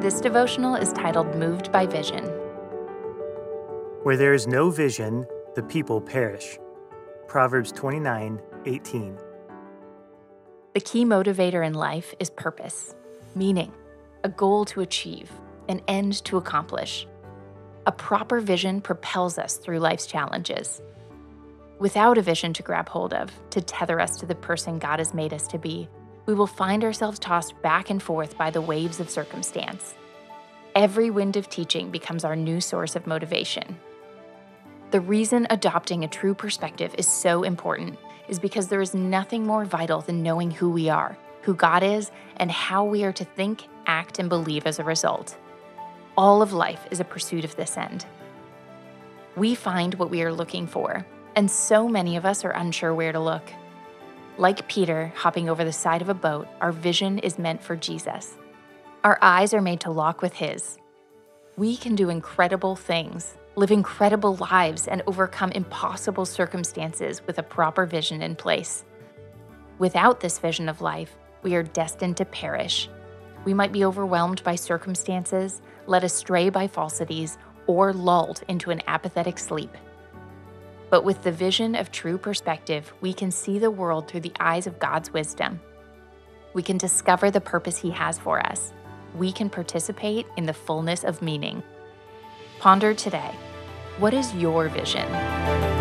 This devotional is titled Moved by Vision. Where there is no vision, the people perish. Proverbs 29 18. The key motivator in life is purpose, meaning, a goal to achieve, an end to accomplish. A proper vision propels us through life's challenges. Without a vision to grab hold of, to tether us to the person God has made us to be, we will find ourselves tossed back and forth by the waves of circumstance. Every wind of teaching becomes our new source of motivation. The reason adopting a true perspective is so important is because there is nothing more vital than knowing who we are, who God is, and how we are to think, act, and believe as a result. All of life is a pursuit of this end. We find what we are looking for, and so many of us are unsure where to look. Like Peter hopping over the side of a boat, our vision is meant for Jesus. Our eyes are made to lock with His. We can do incredible things, live incredible lives, and overcome impossible circumstances with a proper vision in place. Without this vision of life, we are destined to perish. We might be overwhelmed by circumstances, led astray by falsities, or lulled into an apathetic sleep. But with the vision of true perspective, we can see the world through the eyes of God's wisdom. We can discover the purpose He has for us. We can participate in the fullness of meaning. Ponder today what is your vision?